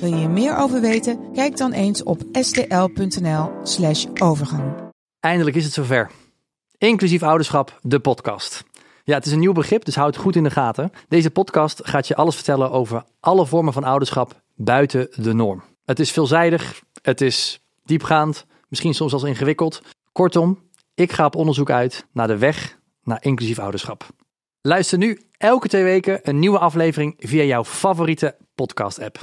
Wil je hier meer over weten? Kijk dan eens op stl.nl/slash overgang. Eindelijk is het zover. Inclusief ouderschap, de podcast. Ja, het is een nieuw begrip, dus houd het goed in de gaten. Deze podcast gaat je alles vertellen over alle vormen van ouderschap buiten de norm. Het is veelzijdig, het is diepgaand, misschien soms zelfs ingewikkeld. Kortom, ik ga op onderzoek uit naar de weg naar inclusief ouderschap. Luister nu elke twee weken een nieuwe aflevering via jouw favoriete podcast-app.